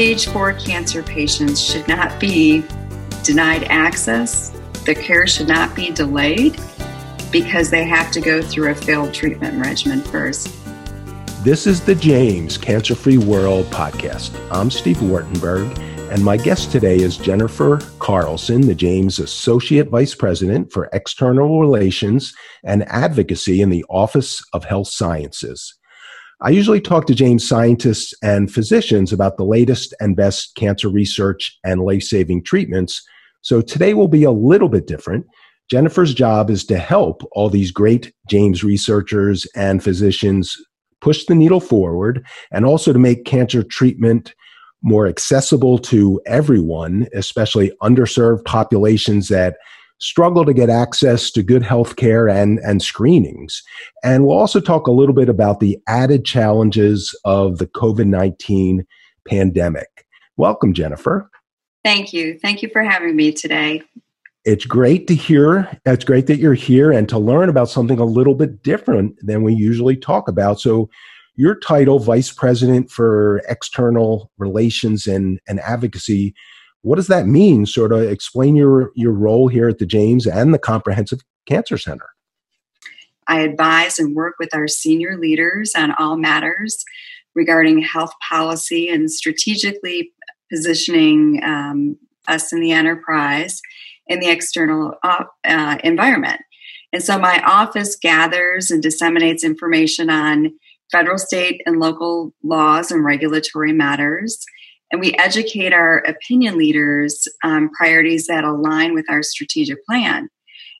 stage four cancer patients should not be denied access. Their care should not be delayed because they have to go through a failed treatment regimen first. This is the James Cancer Free World podcast. I'm Steve Wartenberg, and my guest today is Jennifer Carlson, the James Associate Vice President for External Relations and Advocacy in the Office of Health Sciences. I usually talk to James scientists and physicians about the latest and best cancer research and life saving treatments. So today will be a little bit different. Jennifer's job is to help all these great James researchers and physicians push the needle forward and also to make cancer treatment more accessible to everyone, especially underserved populations that struggle to get access to good health care and, and screenings. And we'll also talk a little bit about the added challenges of the COVID 19 pandemic. Welcome, Jennifer. Thank you. Thank you for having me today. It's great to hear. It's great that you're here and to learn about something a little bit different than we usually talk about. So, your title, Vice President for External Relations and, and Advocacy, what does that mean? Sort of explain your, your role here at the James and the Comprehensive Cancer Center. I advise and work with our senior leaders on all matters regarding health policy and strategically positioning um, us in the enterprise in the external uh, uh, environment. And so my office gathers and disseminates information on federal, state, and local laws and regulatory matters. And we educate our opinion leaders on priorities that align with our strategic plan.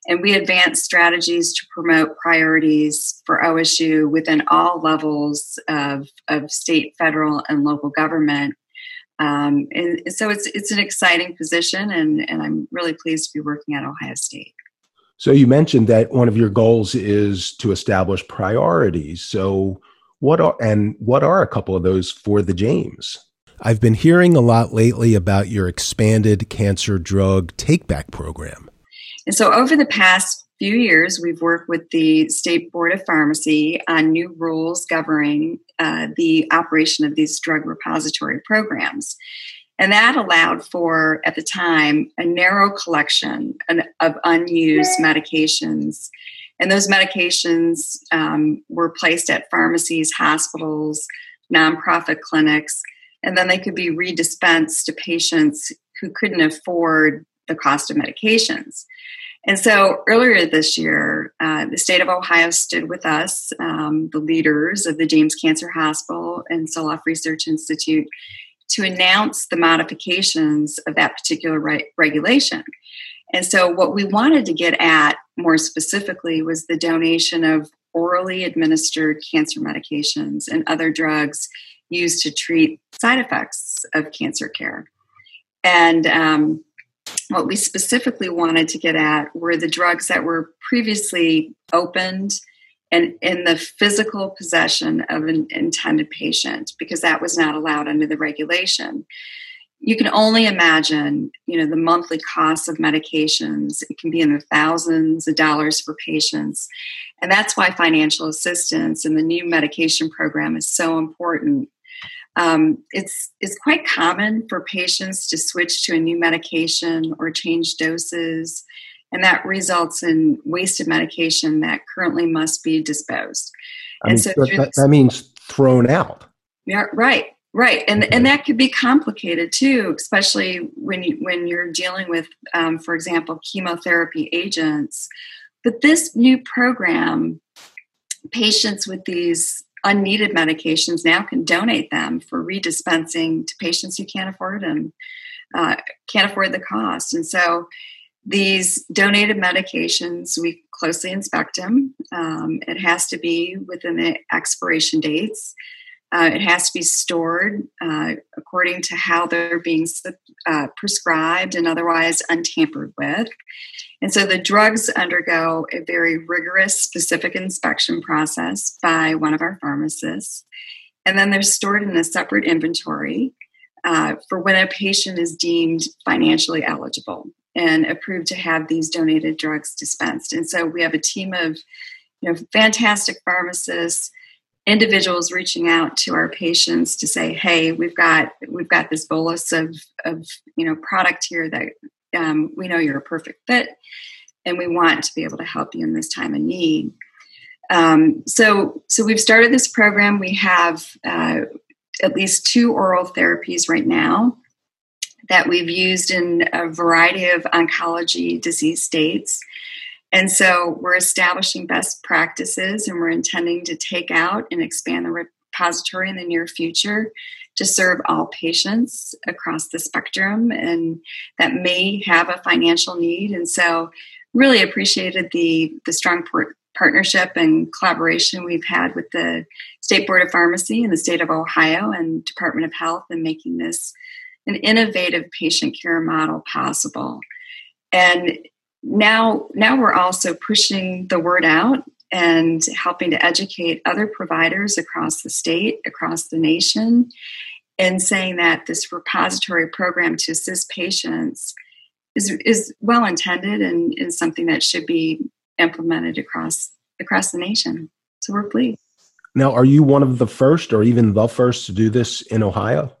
And we advance strategies to promote priorities for OSU within all levels of, of state, federal, and local government. Um, and so it's it's an exciting position, and, and I'm really pleased to be working at Ohio State. So you mentioned that one of your goals is to establish priorities. So what are and what are a couple of those for the James? I've been hearing a lot lately about your expanded cancer drug takeback program. And so over the past few years, we've worked with the State Board of Pharmacy on new rules governing uh, the operation of these drug repository programs. And that allowed for, at the time, a narrow collection of unused medications and those medications um, were placed at pharmacies, hospitals, nonprofit clinics, and then they could be redispensed to patients who couldn't afford the cost of medications. And so earlier this year, uh, the state of Ohio stood with us, um, the leaders of the James Cancer Hospital and Solove Research Institute, to announce the modifications of that particular re- regulation. And so, what we wanted to get at more specifically was the donation of orally administered cancer medications and other drugs used to treat side effects of cancer care. And um, what we specifically wanted to get at were the drugs that were previously opened and in the physical possession of an intended patient because that was not allowed under the regulation. You can only imagine you know the monthly costs of medications. It can be in the thousands of dollars for patients. And that's why financial assistance and the new medication program is so important um, it's it's quite common for patients to switch to a new medication or change doses and that results in wasted medication that currently must be disposed. I mean, and so that, that means thrown out. Yeah right Right, and and that could be complicated too, especially when you when you're dealing with, um, for example, chemotherapy agents. But this new program, patients with these unneeded medications now can donate them for redispensing to patients who can't afford them, uh, can't afford the cost, and so these donated medications we closely inspect them. Um, it has to be within the expiration dates uh, it has to be stored uh, according to how they're being uh, prescribed and otherwise untampered with. And so the drugs undergo a very rigorous specific inspection process by one of our pharmacists. And then they're stored in a separate inventory uh, for when a patient is deemed financially eligible and approved to have these donated drugs dispensed. And so we have a team of you know, fantastic pharmacists individuals reaching out to our patients to say, "Hey, we've got we've got this bolus of of you know product here that um, we know you're a perfect fit, and we want to be able to help you in this time of need." Um, so, so we've started this program. We have uh, at least two oral therapies right now that we've used in a variety of oncology disease states. And so we're establishing best practices and we're intending to take out and expand the repository in the near future to serve all patients across the spectrum and that may have a financial need. And so really appreciated the the strong port, partnership and collaboration we've had with the State Board of Pharmacy and the state of Ohio and Department of Health in making this an innovative patient care model possible. And now now we're also pushing the word out and helping to educate other providers across the state, across the nation, and saying that this repository program to assist patients is, is well intended and is something that should be implemented across across the nation. So we're pleased. Now, are you one of the first or even the first to do this in Ohio?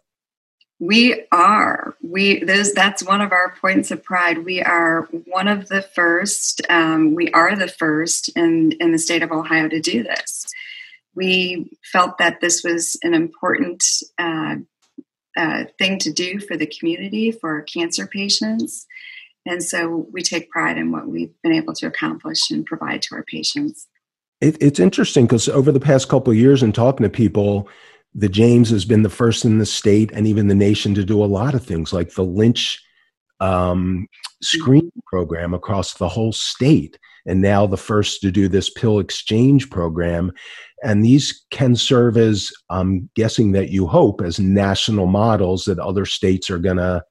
We are. We those that's one of our points of pride. We are one of the first. Um, we are the first in in the state of Ohio to do this. We felt that this was an important uh, uh, thing to do for the community for cancer patients, and so we take pride in what we've been able to accomplish and provide to our patients. It, it's interesting because over the past couple of years, and talking to people the James has been the first in the state and even the nation to do a lot of things like the Lynch um, screen program across the whole state. And now the first to do this pill exchange program. And these can serve as, I'm guessing that you hope, as national models that other states are going to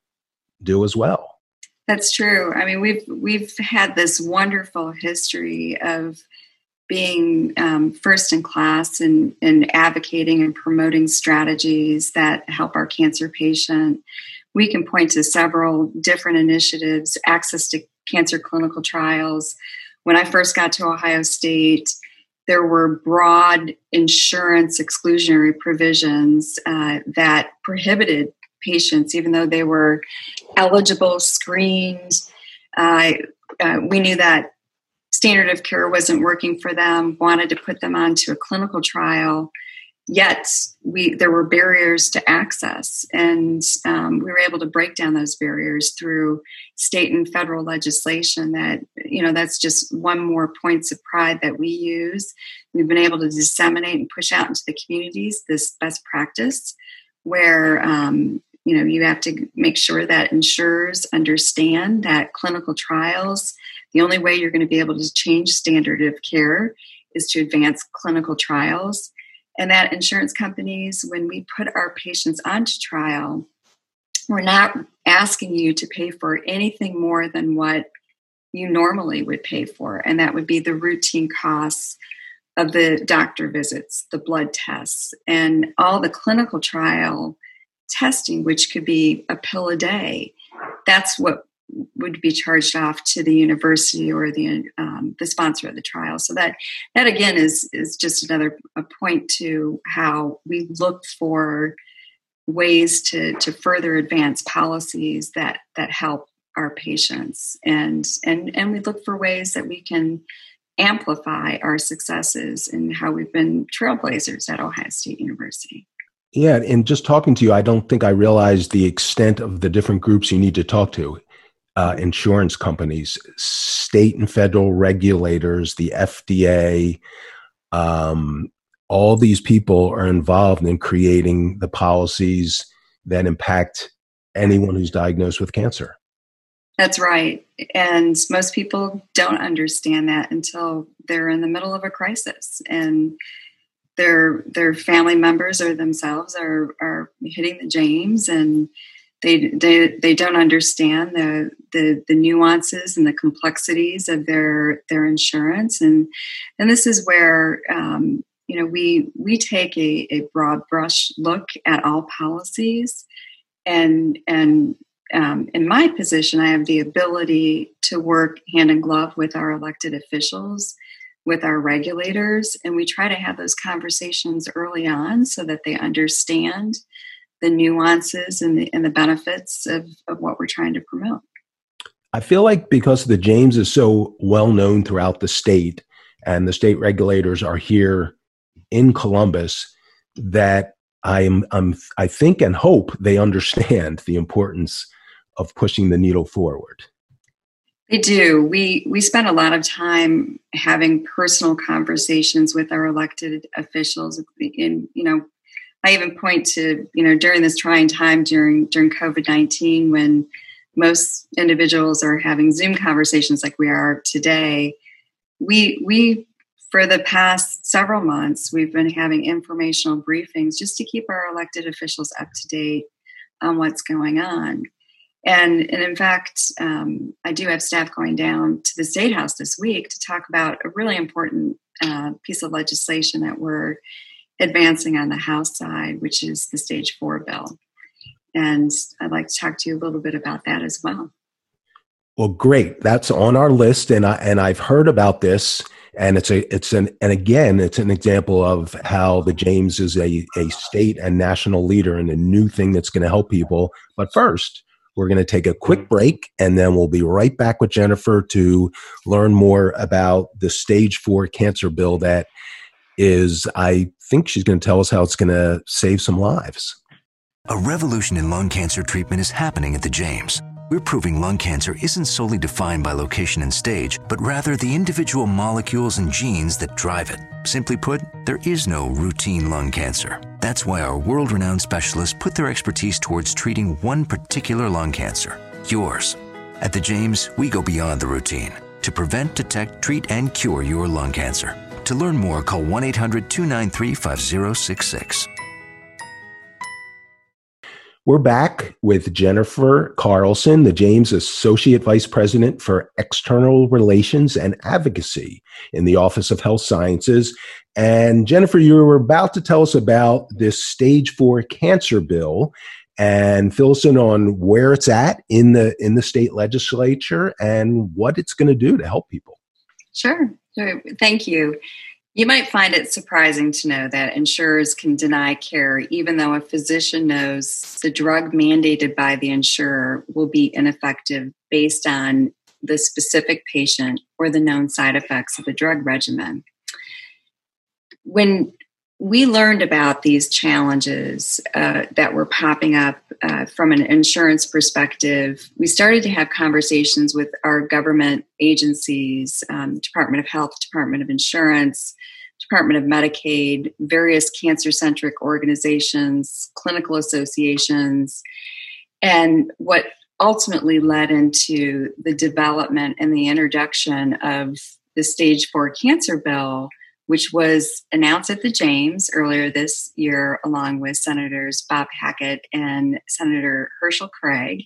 do as well. That's true. I mean, we've we've had this wonderful history of being um, first in class and in advocating and promoting strategies that help our cancer patient. We can point to several different initiatives, access to cancer clinical trials. When I first got to Ohio State, there were broad insurance exclusionary provisions uh, that prohibited patients, even though they were eligible, screened. Uh, uh, we knew that standard of care wasn't working for them, wanted to put them onto a clinical trial. Yet we there were barriers to access, and um, we were able to break down those barriers through state and federal legislation. That you know that's just one more points of pride that we use. We've been able to disseminate and push out into the communities this best practice, where um, you know you have to make sure that insurers understand that clinical trials the only way you're going to be able to change standard of care is to advance clinical trials. And that insurance companies, when we put our patients onto trial, we're not asking you to pay for anything more than what you normally would pay for. And that would be the routine costs of the doctor visits, the blood tests, and all the clinical trial testing, which could be a pill a day. That's what would be charged off to the university or the um, the sponsor of the trial. So that that again is is just another a point to how we look for ways to to further advance policies that that help our patients and and and we look for ways that we can amplify our successes and how we've been trailblazers at Ohio State University. Yeah, and just talking to you, I don't think I realized the extent of the different groups you need to talk to uh, insurance companies, state and federal regulators, the FDA, um, all these people are involved in creating the policies that impact anyone who's diagnosed with cancer. That's right. And most people don't understand that until they're in the middle of a crisis and their their family members or themselves are are hitting the James and they they they don't understand the, the the nuances and the complexities of their their insurance. And and this is where um, you know we we take a, a broad brush look at all policies. And and um, in my position i have the ability to work hand in glove with our elected officials with our regulators and we try to have those conversations early on so that they understand the nuances and the, and the benefits of, of what we're trying to promote. I feel like because the James is so well known throughout the state and the state regulators are here in Columbus that I'm, I'm I think and hope they understand the importance of pushing the needle forward. They do. We we spend a lot of time having personal conversations with our elected officials. In you know, I even point to you know during this trying time during during COVID nineteen when most individuals are having Zoom conversations like we are today. We we for the past several months we've been having informational briefings just to keep our elected officials up to date on what's going on. And, and in fact, um, I do have staff going down to the State House this week to talk about a really important uh, piece of legislation that we're advancing on the House side, which is the Stage 4 bill. And I'd like to talk to you a little bit about that as well. Well, great. That's on our list, and I and I've heard about this, and it's a it's an and again it's an example of how the James is a a state and national leader and a new thing that's going to help people. But first, we're going to take a quick break and then we'll be right back with Jennifer to learn more about the stage four cancer bill that is, I think she's going to tell us how it's going to save some lives. A revolution in lung cancer treatment is happening at the James. We're proving lung cancer isn't solely defined by location and stage, but rather the individual molecules and genes that drive it. Simply put, there is no routine lung cancer. That's why our world renowned specialists put their expertise towards treating one particular lung cancer yours. At the James, we go beyond the routine to prevent, detect, treat, and cure your lung cancer. To learn more, call 1 800 293 5066. We're back with Jennifer Carlson, the James Associate Vice President for External Relations and Advocacy in the Office of Health Sciences. And Jennifer, you were about to tell us about this stage four cancer bill and fill us in on where it's at in the in the state legislature and what it's going to do to help people. Sure. Thank you. You might find it surprising to know that insurers can deny care even though a physician knows the drug mandated by the insurer will be ineffective based on the specific patient or the known side effects of the drug regimen. When we learned about these challenges uh, that were popping up uh, from an insurance perspective, we started to have conversations with our government agencies, um, Department of Health, Department of Insurance, Department of Medicaid, various cancer centric organizations, clinical associations, and what ultimately led into the development and the introduction of the stage four cancer bill which was announced at the James earlier this year, along with Senators Bob Hackett and Senator Hearcel Craig.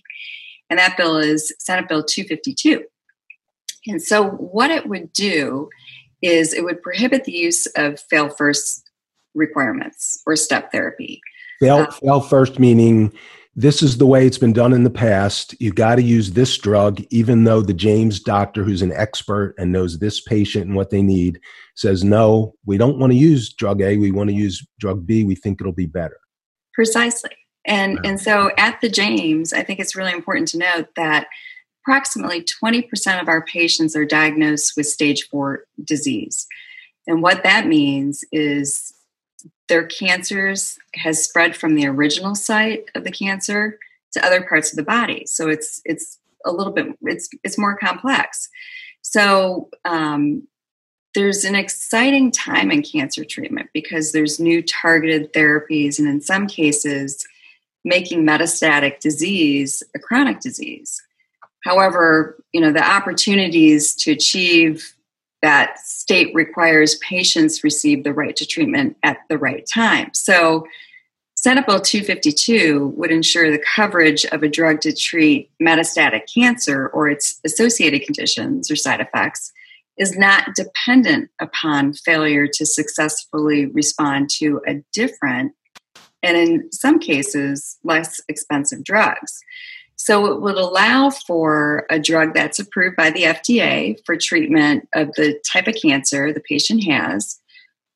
And that bill is Senate Bill 252. And so, what it would do is it would prohibit the use of fail first requirements or step therapy. Fail, uh, fail first meaning this is the way it's been done in the past. You got to use this drug, even though the James doctor, who's an expert and knows this patient and what they need, says, no, we don't want to use drug A. We want to use drug B. We think it'll be better. Precisely. And, and so at the James, I think it's really important to note that approximately 20% of our patients are diagnosed with stage four disease. And what that means is their cancers has spread from the original site of the cancer to other parts of the body. So it's it's a little bit it's it's more complex. So um, there's an exciting time in cancer treatment because there's new targeted therapies, and in some cases, making metastatic disease a chronic disease. However, you know the opportunities to achieve that state requires patients receive the right to treatment at the right time. So, Senate Bill 252 would ensure the coverage of a drug to treat metastatic cancer or its associated conditions or side effects is not dependent upon failure to successfully respond to a different and in some cases less expensive drugs. So it would allow for a drug that's approved by the FDA for treatment of the type of cancer the patient has,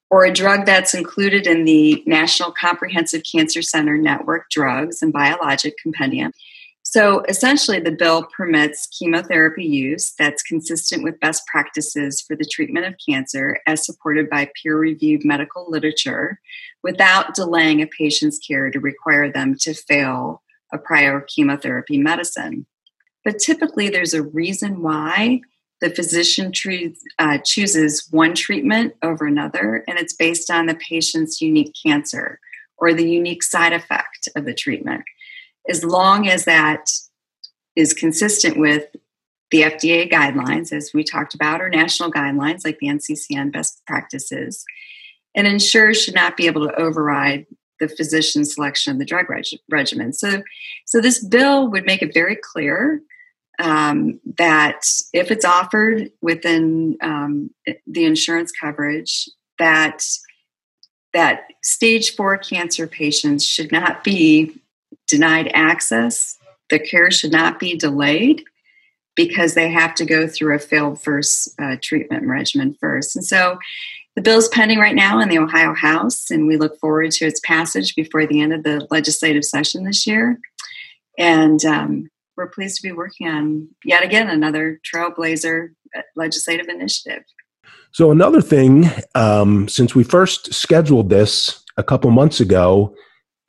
or a drug that's included in the National Comprehensive Cancer Center Network drugs and biologic compendium. So essentially, the bill permits chemotherapy use that's consistent with best practices for the treatment of cancer as supported by peer reviewed medical literature without delaying a patient's care to require them to fail a prior chemotherapy medicine. But typically, there's a reason why the physician uh, chooses one treatment over another, and it's based on the patient's unique cancer or the unique side effect of the treatment as long as that is consistent with the FDA guidelines, as we talked about, or national guidelines like the NCCN best practices. And insurers should not be able to override the physician selection of the drug reg- regimen. So, so this bill would make it very clear um, that if it's offered within um, the insurance coverage, that that stage four cancer patients should not be denied access, the care should not be delayed because they have to go through a failed first uh, treatment regimen first. And so the bill is pending right now in the Ohio House, and we look forward to its passage before the end of the legislative session this year. And um, we're pleased to be working on yet again another trailblazer uh, legislative initiative. So, another thing, um, since we first scheduled this a couple months ago,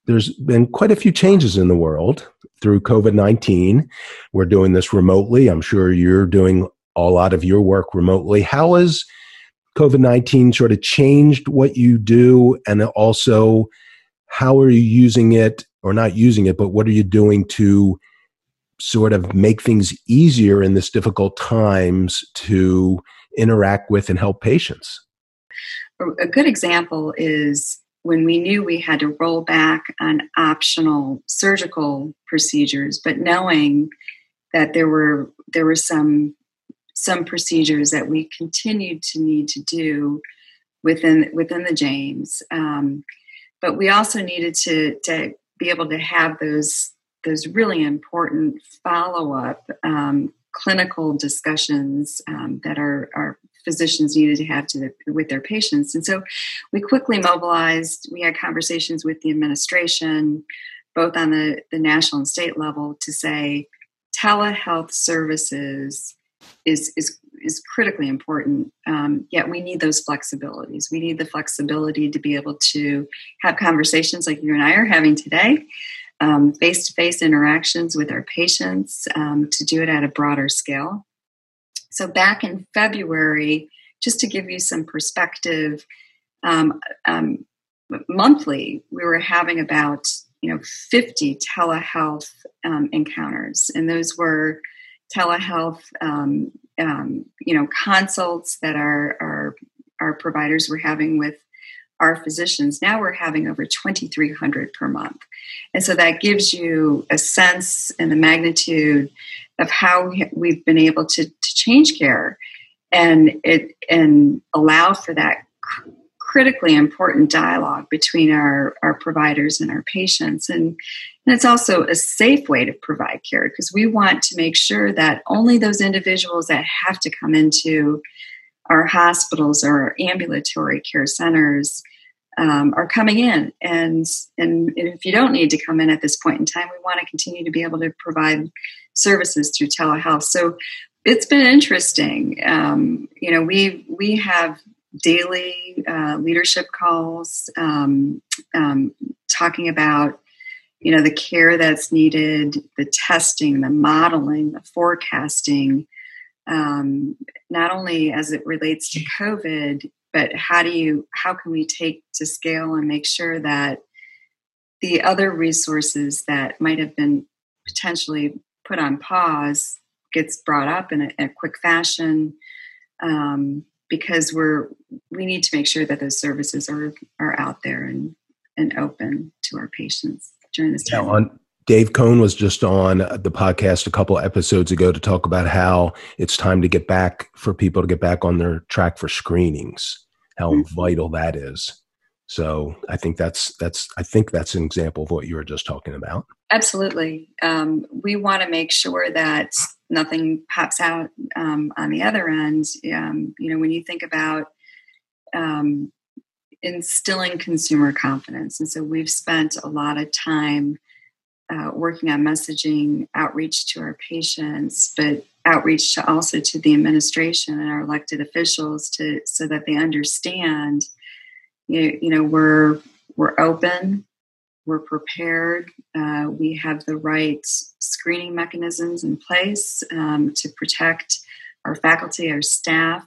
there's been quite a few changes in the world through COVID 19. We're doing this remotely. I'm sure you're doing a lot of your work remotely. How has COVID 19 sort of changed what you do? And also, how are you using it or not using it, but what are you doing to sort of make things easier in this difficult times to interact with and help patients? A good example is when we knew we had to roll back on optional surgical procedures, but knowing that there were there were some some procedures that we continued to need to do within within the James, um, but we also needed to to be able to have those those really important follow up um, clinical discussions um, that our, are physicians needed to have to the, with their patients. And so we quickly mobilized. We had conversations with the administration, both on the, the national and state level, to say telehealth services is is is critically important. Um, yet we need those flexibilities. We need the flexibility to be able to have conversations like you and I are having today, face to face interactions with our patients, um, to do it at a broader scale. So back in February, just to give you some perspective, um, um, monthly we were having about you know 50 telehealth um, encounters, and those were telehealth um, um, you know consults that our, our our providers were having with our physicians. Now we're having over 2,300 per month. And so that gives you a sense and the magnitude of how we've been able to, to change care and it and allow for that critically important dialogue between our, our providers and our patients and, and it's also a safe way to provide care because we want to make sure that only those individuals that have to come into our hospitals or our ambulatory care centers um, are coming in. And, and if you don't need to come in at this point in time, we want to continue to be able to provide services through telehealth. So it's been interesting. Um, you know, we we have daily uh, leadership calls um, um, talking about you know the care that's needed, the testing, the modeling, the forecasting. Um, not only as it relates to COVID, but how do you how can we take to scale and make sure that the other resources that might have been potentially put on pause gets brought up in a, in a quick fashion um, because we're we need to make sure that those services are are out there and and open to our patients during this time. Yeah, on, Dave Cohn was just on the podcast a couple episodes ago to talk about how it's time to get back for people to get back on their track for screenings, how mm-hmm. vital that is. So I think that's that's I think that's an example of what you were just talking about. Absolutely, um, we want to make sure that nothing pops out um, on the other end. Um, you know, when you think about um, instilling consumer confidence, and so we've spent a lot of time uh, working on messaging outreach to our patients, but outreach to also to the administration and our elected officials to so that they understand you, you know we're we're open we're prepared uh, we have the right screening mechanisms in place um, to protect our faculty our staff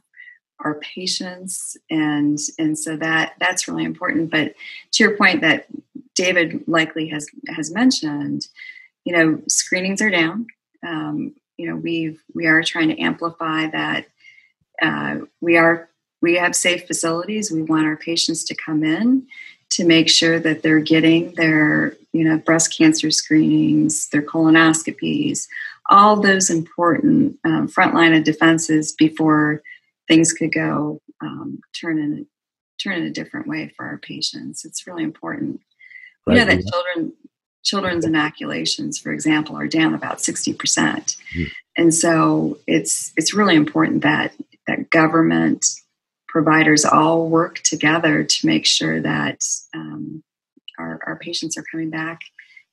our patients and and so that that's really important. But to your point that david likely has has mentioned you know screenings are down. Um, you know we we are trying to amplify that uh, we are we have safe facilities. We want our patients to come in to make sure that they're getting their, you know, breast cancer screenings, their colonoscopies, all those important um, front line of defenses before things could go um, turn in turn in a different way for our patients. It's really important. Right. You know that children children's inoculations, for example, are down about sixty percent, mm. and so it's it's really important that that government providers all work together to make sure that um, our, our, patients are coming back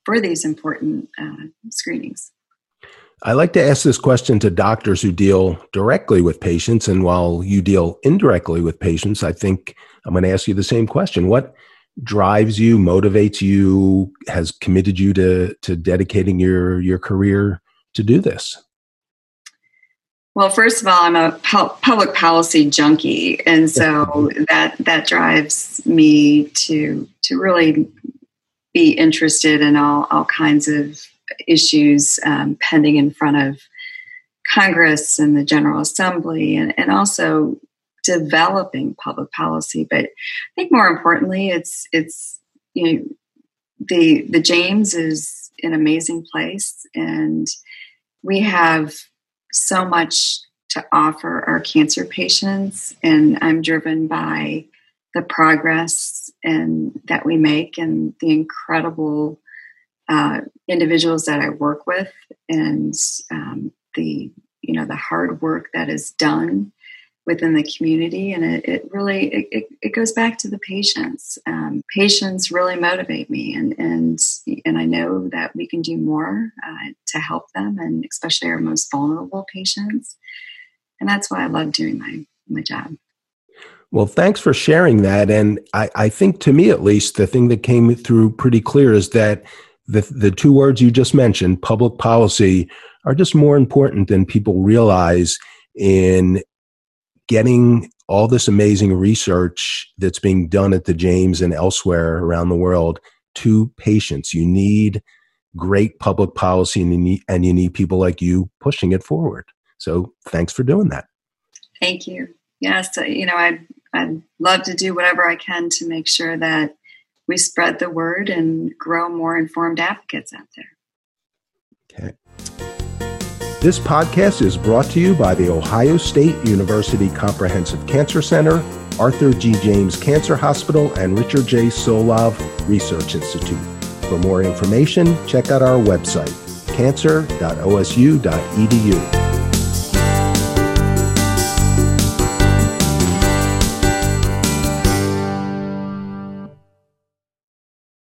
for these important uh, screenings. I like to ask this question to doctors who deal directly with patients. And while you deal indirectly with patients, I think I'm going to ask you the same question. What drives you, motivates you, has committed you to, to dedicating your, your career to do this? Well, first of all, I'm a public policy junkie, and so that that drives me to to really be interested in all all kinds of issues um, pending in front of Congress and the General Assembly, and, and also developing public policy. But I think more importantly, it's it's you know the the James is an amazing place, and we have so much to offer our cancer patients, and I'm driven by the progress and that we make and the incredible uh, individuals that I work with, and um, the you know the hard work that is done within the community and it, it really it, it, goes back to the patients um, patients really motivate me and and and i know that we can do more uh, to help them and especially our most vulnerable patients. And that's why i love doing my my job. Well, thanks for sharing that. And I, I think to me at least, the thing that came through pretty clear is that the, the two words you just mentioned, public policy, are just more important than people realize in getting all this amazing research that's being done at the James and elsewhere around the world to patients. You need great public policy and you need, and you need people like you pushing it forward. So thanks for doing that. Thank you. Yes, uh, you know, I'd, I'd love to do whatever I can to make sure that we spread the word and grow more informed advocates out there. Okay. This podcast is brought to you by the Ohio State University Comprehensive Cancer Center, Arthur G. James Cancer Hospital, and Richard J. Solove Research Institute. For more information, check out our website, cancer.osu.edu.